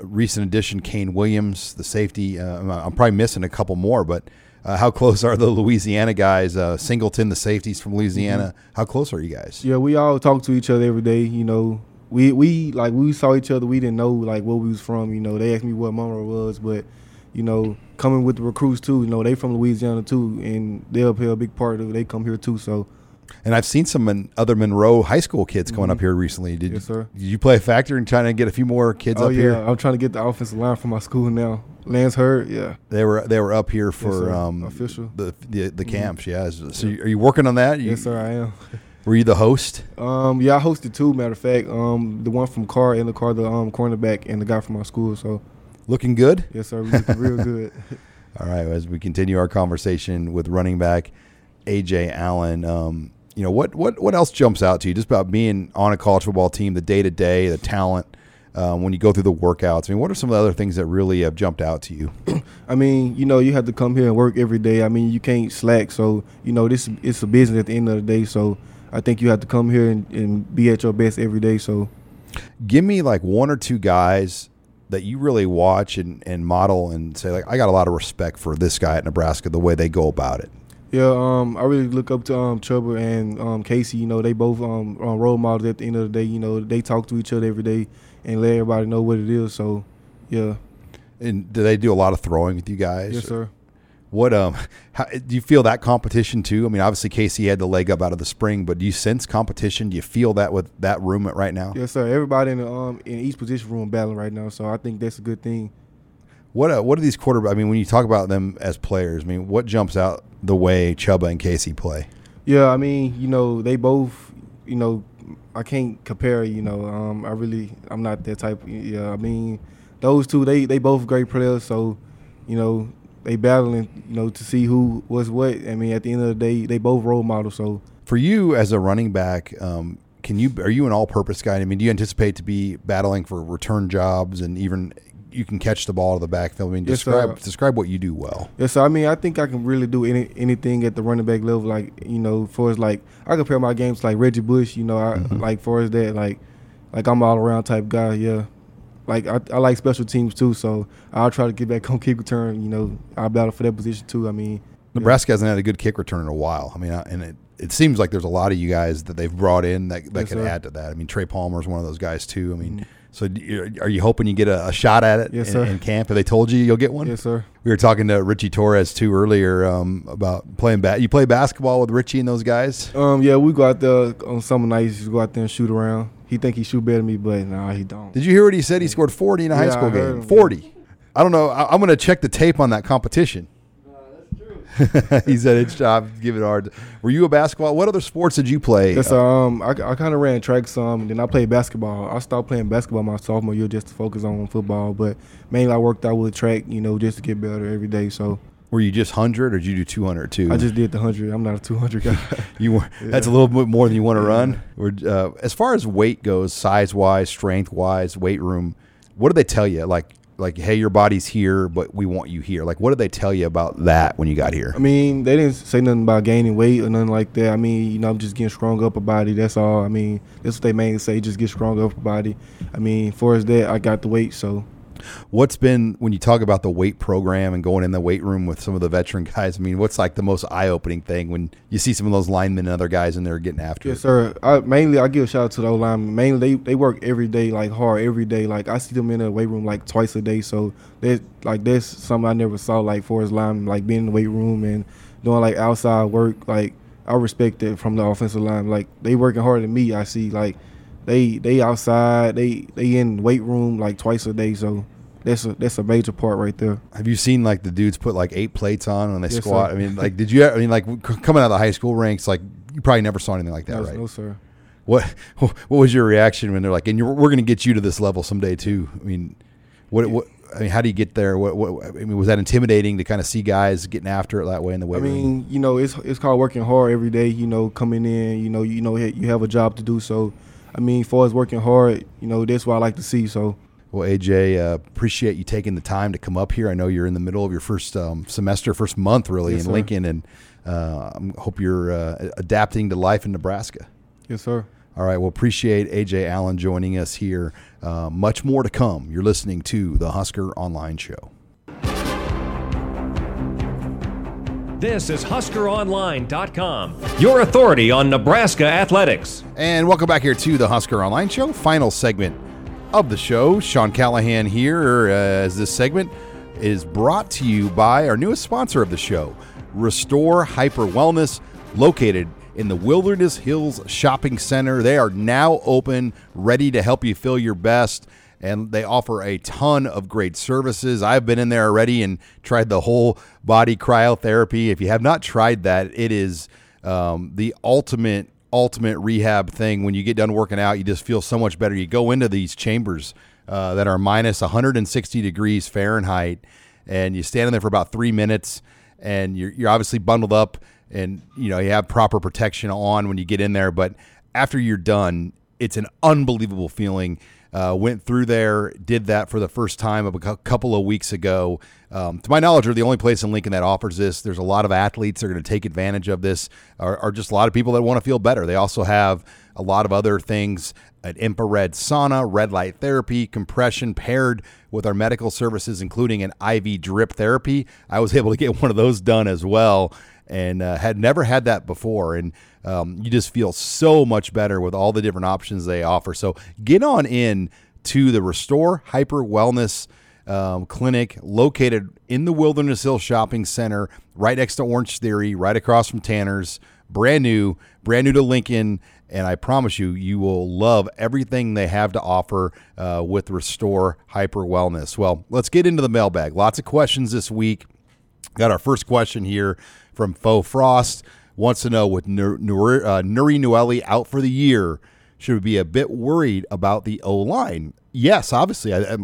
recent addition Kaine Williams, the safety. Uh, I'm- probably missing a couple more, but uh, how close are the Louisiana guys? Uh, Singleton, the safeties from Louisiana. How close are you guys? Yeah, we all talk to each other every day. You know, we we like we saw each other. We didn't know like where we was from. You know, they asked me what Monroe was, but you know, coming with the recruits too. You know, they from Louisiana too, and they'll play a big part of it. They come here too. So And I've seen some other Monroe high school kids coming up here recently. Did, Mm-hmm. Yes, sir. did you play a factor in trying to get a few more kids oh up yeah, here? I'm trying to get the offensive line for my school now. Lance Hurd, yeah. They were they were up here for sir. um, Official. the the, the Mhm. camps. Yeah. So are you working on that? You, yes, sir, I am. [LAUGHS] Were you the host? Um, yeah, I hosted two. Matter of fact, um, the one from Carr and the Carr, the um cornerback, and the guy from my school. So Looking good. yes, sir, we looking real good. [LAUGHS] [LAUGHS] All right, as we continue our conversation with running back AJ Allen, um, you know what what what else jumps out to you just about being on a college football team, the day to day, the talent um, when you go through the workouts? I mean, what are some of the other things that really have jumped out to you? [CLEARS THROAT] I mean, you know, you have to come here and work every day. I mean, you can't slack. So, you know, this it's a business at the end of the day. So, I think you have to come here and, and be at your best every day. So, Give me like one or two guys that you really watch and, and model and say like I got a lot of respect for this guy at Nebraska the way they go about it. yeah, um, I really look up to um Trouble and um Casey. You know, they both um are role models at the end of the day. You know, they talk to each other every day and let everybody know what it is. So, yeah, And do they do a lot of throwing with you guys? yes, sir. What um, how, do you feel that competition too? I mean, obviously Casey had the leg up out of the spring, but do you sense competition? Do you feel that with that room right now? Yes, sir. Everybody in the um in each position room battling right now. So I think that's a good thing. What uh, what are these quarterbacks? I mean, when you talk about them as players, I mean, what jumps out the way Chubba and Casey play? Yeah, I mean, you know, they both, you know, I can't compare. You know, um, I really, I'm not that type. Yeah, I mean, those two, they they both great players. So, you know, they battling, you know, to see who was what. I mean, at the end of the day, they both role models. So, For you as a running back, um, can you are you an all-purpose guy? I mean, do you anticipate to be battling for return jobs and even you can catch the ball to the backfield? I mean, describe sir. describe what you do well. yeah. So I mean, I think I can really do any anything at the running back level. Like, you know, for as like I compare my games to, like Reggie Bush. You know, I like for as that like like I'm all around type guy. Yeah. Like I, I like special teams too, so I'll try to get back [LAUGHS] on kick return. You know, I'll battle for that position too. I mean, Nebraska hasn't had a good kick return in a while. I mean, I- and it, it seems like there's a lot of you guys that they've brought in that, that Yes, could sir. Mm-hmm. add to that. I mean, Trey Palmer is one of those guys too. I mean, so do you- are you hoping you get a, a shot at it Yes, in, in camp? Have they told you you'll get one? yes, sir. We were talking to Richie Torres too earlier um, about playing bat. You play basketball with Richie and those guys. Um, yeah, we go out there on summer nights. Just go out there and shoot around. He think he shoot better than me, but nah, he don't. Did you hear what he said? He scored 40 in a high school game. him. 40. I don't know. I, I'm going to check the tape on that competition. [LAUGHS] he said it's job. Give it hard. Were you a basketball? What other sports did you play? That's um, I, I kind of ran track some, then I played basketball. I stopped playing basketball my sophomore year just to focus on football, but mainly I worked out with track, you know, just to get better every day. So Were you just 100 or did you do 200 too? I just did the hundred. I'm not a 200 guy. [LAUGHS] You were. That's a little bit more than you want to run. Or, uh, as far as weight goes, size wise, strength wise, weight room. What do they tell you? Like, like, hey, your body's here, but we want you here. Like, what did they tell you about that when you got here? I mean, they didn't say nothing about gaining weight or nothing like that. I mean, you know, I'm just getting strong upper body. That's all. I mean, that's what they mainly say. Just get strong upper body. I mean, for as that, I got the weight, so What's been when you talk about the weight program and going in the weight room with some of the veteran [LAUGHS] guys? I mean, what's like the most eye opening thing when you see some of those linemen and other guys in there getting after Yes, it? sir. I mainly I give a shout out to the O linemen. Mainly they, they work every day, like hard every day. Like I see them in the weight room like twice a day. So that like that's something I never saw like for as linemen, like being in the weight room and doing like outside work. Like I respect it from the offensive line. Like they working harder than me. I see like they they outside, they they in weight room like twice a day. So that's a that's a major part right there. Have you seen like the dudes put like eight plates on when they Yes, squat? sir. I mean, like, did you? I mean, like coming out of the high school ranks, like you probably never saw anything like that, no, right? no sir. What [LAUGHS] What was your reaction when they're like, and you're, we're going to get you to this level someday too? I mean, what what? I mean, how do you get there? What, what I mean, was that intimidating to kind of see guys getting after it that way in the weight I room? mean, you know, it's it's called working hard every day. You know, coming in, you know, you know, you have a job to do. So, I mean, far as working hard, you know, that's what I like to see. So, Well, AJ, uh, appreciate you taking the time to come up here. I know you're in the middle of your first um, semester, first month really Yes, in sir. Lincoln, and uh, I hope you're uh, adapting to life in Nebraska. yes, sir. All right. Well, appreciate AJ Allen joining us here. Uh, much more to come. You're listening to the Husker Online Show. This is HuskerOnline.com, your authority on Nebraska athletics. And welcome back here to the Husker Online Show, final segment of the show. Sean Callahan here, uh, as this segment is brought to you by our newest sponsor of the show, Restore Hyper Wellness, located in the Wilderness Hills Shopping Center. They are now open, ready to help you feel your best. And they offer a ton of great services. I've been in there already and tried the whole body cryotherapy. If you have not tried that, it is um, the ultimate ultimate rehab thing. When you get done working out, you just feel so much better. You go into these chambers uh, that are minus 160 degrees Fahrenheit, and you stand in there for about three minutes, and you're, you're obviously bundled up, and you know you have proper protection on when you get in there. But after you're done, it's an unbelievable feeling. Uh, went through there, did that for the first time a couple of weeks ago. Um, to my knowledge, we're the only place in Lincoln that offers this. There's a lot of athletes that are going to take advantage of this, or just a lot of people that want to feel better. They also have a lot of other things an infrared sauna, red light therapy, compression paired with our medical services, including an IV drip therapy. I was [LAUGHS] able to get one of those done as well and uh, had never had that before. And um, you just feel so much better with all the different options they offer. So get on in to the Restore Hyper Wellness um, Clinic located in the Wilderness Hill Shopping Center, right next to Orangetheory, right across from Tanner's. Brand new, brand new to Lincoln. And I promise you, you will love everything they have to offer uh, with Restore Hyper Wellness. Well, let's get into the mailbag. Lots of questions this week. Got our first question here from Faux Frost. Wants to know with uh, Nouri Nouili out for the year, should we be a bit worried about the O line? Yes, obviously. I,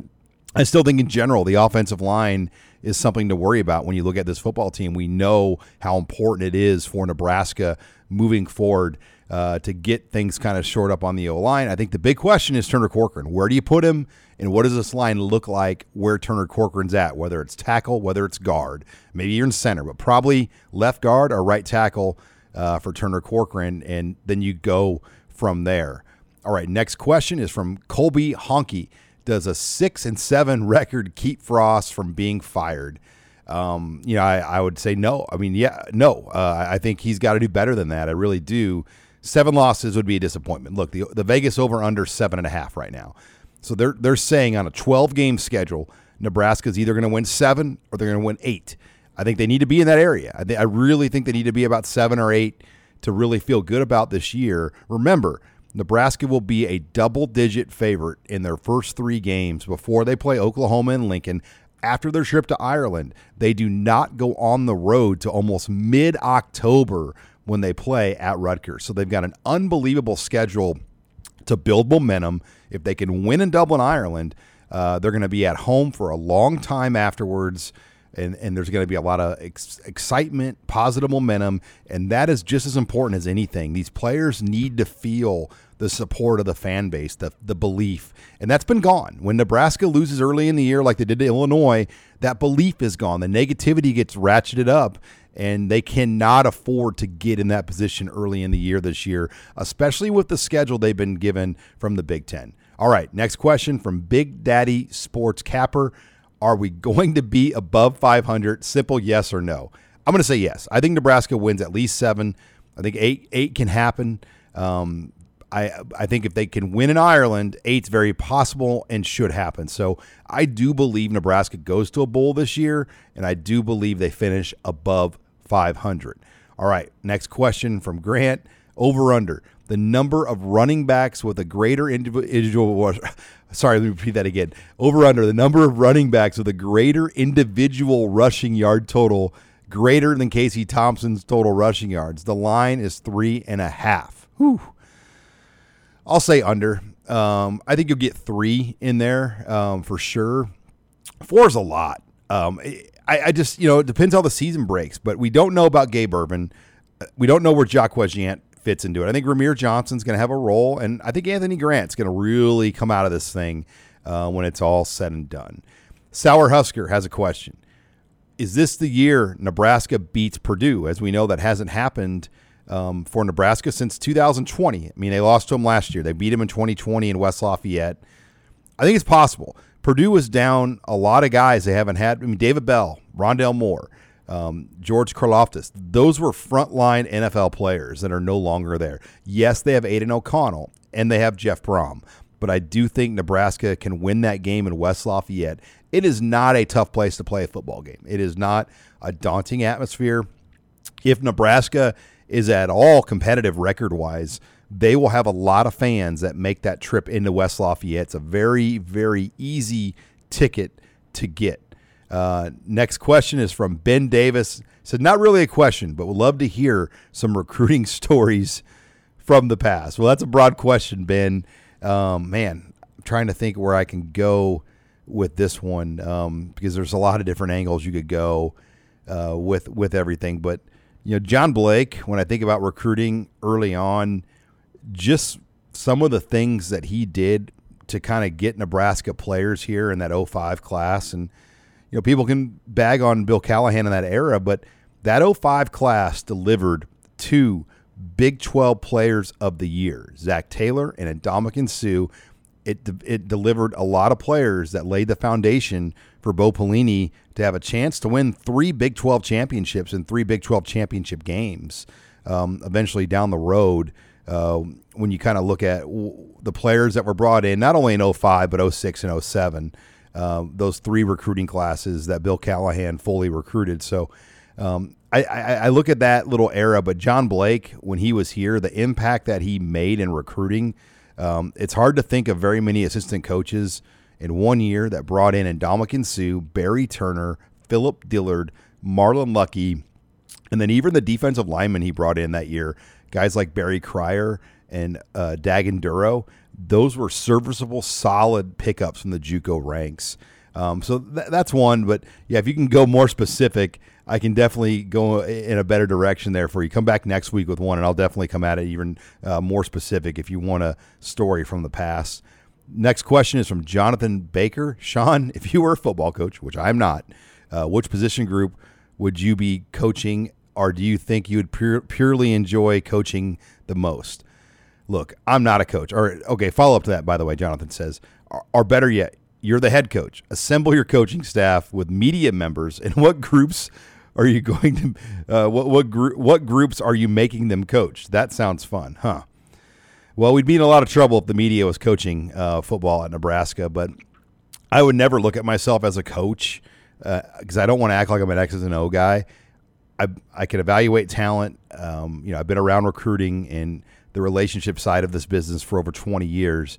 I still think in general the offensive line is something to worry about when you look at this football team. We know how important it is for Nebraska moving forward uh, to get things kind of short up on the O line. I think the big question is Turner Corcoran. Where do you put him, and what does this line look like where Turner Corcoran's at? Whether it's tackle, whether it's guard, maybe you're in center, but probably left guard or right tackle uh, for Turner Corcoran, and then you go from there. All right, next question is from Colby Honky. Does a six and seven [LAUGHS] record keep Frost from being fired? Um, you know, I, I would say no. I mean, yeah, no. Uh, I think he's got to do better than that. I really do. Seven losses would be a disappointment. Look, the the Vegas over under seven and a half right now. So they're they're saying on a 12 game schedule, Nebraska's either going to win seven or they're going to win eight. I think they need to be in that area. I, th- I really think they need to be about seven or eight to really feel good about this year. Remember, Nebraska will be a double digit favorite in their first three games before they play Oklahoma and Lincoln. After their trip to Ireland, they do not go on the road to almost mid October when they play at Rutgers. So they've got an unbelievable schedule to build momentum. If they can win in Dublin, Ireland, uh, they're going to be at home for a long time afterwards. And, and there's going to be a lot of ex- excitement, positive momentum, and that is just as important as anything. These players need to feel the support of the fan base, the the belief, and that's been gone. When Nebraska loses early in the year, like they did to Illinois, that belief is gone. The negativity gets ratcheted up, and they cannot afford to get in that position early in the year this year, especially with the schedule they've been given from the Big Ten. All right, next question from Big Daddy Sports Capper. Are we going to be above 500? Simple yes or no. I'm going to say yes. I think Nebraska wins at least seven. I think eight eight can happen. Um, I I think if they can win in Ireland, eight's very possible and should happen. So I do believe Nebraska goes to a bowl this year, and I do believe they finish above 500. All right, next question from Grant. Over under the number of running backs with a greater individual. [LAUGHS] Sorry, let me repeat that again. Over under the number of running backs with a greater individual rushing yard total greater than Casey Thompson's total rushing yards. The line is three and a half. Whew. I'll say under. Um, I think you'll get three in there um, for sure. Four is a lot. Um, I, I, just, you know, it depends how the season breaks, but we don't know about Gabe Ervin. We don't know where Jaquez Yant fits into it. I think Rahmir Johnson's going to have a role, and I think Anthony Grant's going to really come out of this thing uh, when it's all said and done. Sour Husker has a question. Is this the year Nebraska beats Purdue? As we know, that hasn't happened – um, for Nebraska since 2020. I mean, they lost to them last year. They beat them in 2020 in West Lafayette. I think it's possible. Purdue was down a lot of guys they haven't had. I mean, David Bell, Rondale Moore, um, George Karlaftis. Those were frontline NFL players that are no longer there. Yes, they have Aidan O'Connell and they have Jeff Brohm, but I do think Nebraska can win that game in West Lafayette. It is not a tough place to play a football game. It is not a daunting atmosphere. If Nebraska is at all competitive record wise, they will have a lot of fans that make that trip into West Lafayette. It's a very, very easy ticket to get. Uh, next question is from Ben Davis. Said not really a question, but would love to hear some [LAUGHS] recruiting stories from the past. Well, that's a broad question, Ben. Um, man, I'm trying to think where I can go with this one um, because there's a lot of different angles you could go uh, with with everything. But you know, John Blake, when I think about recruiting early on, just some of the things that he did to kind of get Nebraska players here in that 05 class. And, you know, people can bag on Bill Callahan in that era, but that 05 class delivered two Big 12 players of the year, Zac Taylor and Ndamukong Suh. It, it delivered a lot of players that laid the foundation for Bo Pelini to have a chance to win three Big 12 championships and three Big 12 championship games um, eventually down the road. Uh, when you kind of look at the players that were brought in, not only in 05, but 06 and 07, uh, those three recruiting classes that Bill Callahan fully recruited. So um, I, I, I, look at that little era, but John Blake, when he was here, the impact that he made in recruiting, um, it's hard to think of very many assistant coaches – in one year that brought in Ndamukong Suh, Barry Turner, Phillip Dillard, Marlon Lucky, and then even the defensive lineman he brought in that year, guys like Barry Cryer and uh, Dagunduro, those were serviceable, solid pickups from the JUCO ranks. Um, so th- that's one. But yeah, if you can go more specific, I can definitely go in a better direction there for you. Come back next week with one, and I'll definitely come at it even uh, more specific if you want a story from the past. Next question is from Jonathan Baker. Sean, [LAUGHS] if you were a football coach, which I'm not, uh, which position group would you be coaching, or do you think you would pure, purely enjoy coaching the most? Look, I'm not a coach. Or okay, follow up to that. By the way, Jonathan says, or, better yet, you're the head coach. Assemble your coaching staff with media members, and what groups are you [LAUGHS] going to? Uh, what what group? What groups are you making them coach? That sounds fun, huh? Well, we'd be in a lot of trouble if the media was coaching uh, football at Nebraska, but I would never look at myself as a coach because uh, I don't want to act like I'm an X's and O guy. I, I can evaluate talent. Um, you know, I've been around recruiting and the relationship side of this business for over 20 years.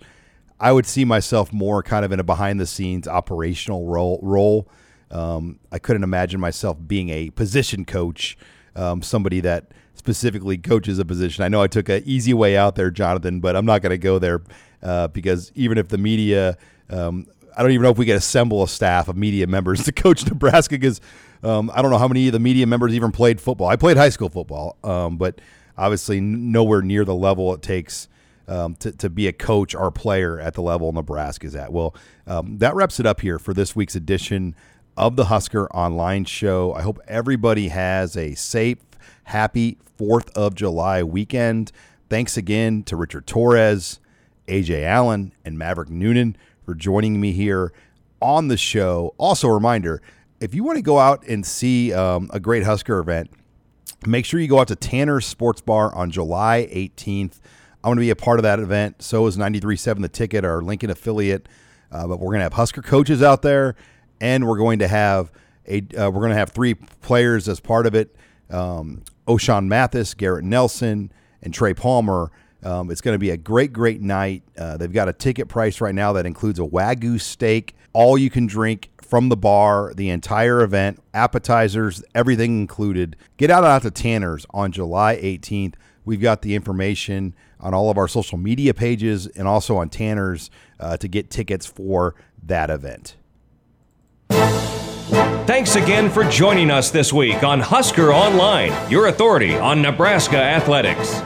I would see myself more kind of in a behind the scenes operational role. role. Um, I couldn't imagine myself being a position coach, um, somebody that specifically coaches a position. I know I took an easy way out there, Jonathan, but I'm not going to go there uh, because even if the media, um, I don't even know if we could assemble a staff of media members to coach [LAUGHS] Nebraska because um, I don't know how many of the media members even played football. I played high school football, um, but obviously nowhere near the level it takes um, to, to be a coach or player at the level Nebraska is at. Well, um, that wraps it up here for this week's edition of the Husker Online Show. I hope everybody has a safe, happy 4th of July weekend. Thanks again to Richard Torres, AJ Allen, and Maverick Noonan for joining me here on the show. Also, a reminder if you want to go out and see um, a great Husker event, make sure you go out to Tanner's Sports Bar on July 18th. I'm going to be a part of that event. So is 93.7 The Ticket, our Lincoln affiliate. Uh, but we're going to have Husker coaches out there, and we're going to have a uh, we're going to have three players as part of it: um, Ochaun Mathis, Garrett Nelson, and Trey Palmer. Um, it's going to be a great, great night. Uh, they've got a ticket price right now that includes a wagyu steak, all you can drink from the bar, the entire event, appetizers, everything included. Get out out to Tanner's on July 18th. We've got the information on all of our social media pages and also on Tanner's uh, to get tickets for that event. Thanks again for joining us this week on Husker Online, your authority on Nebraska athletics.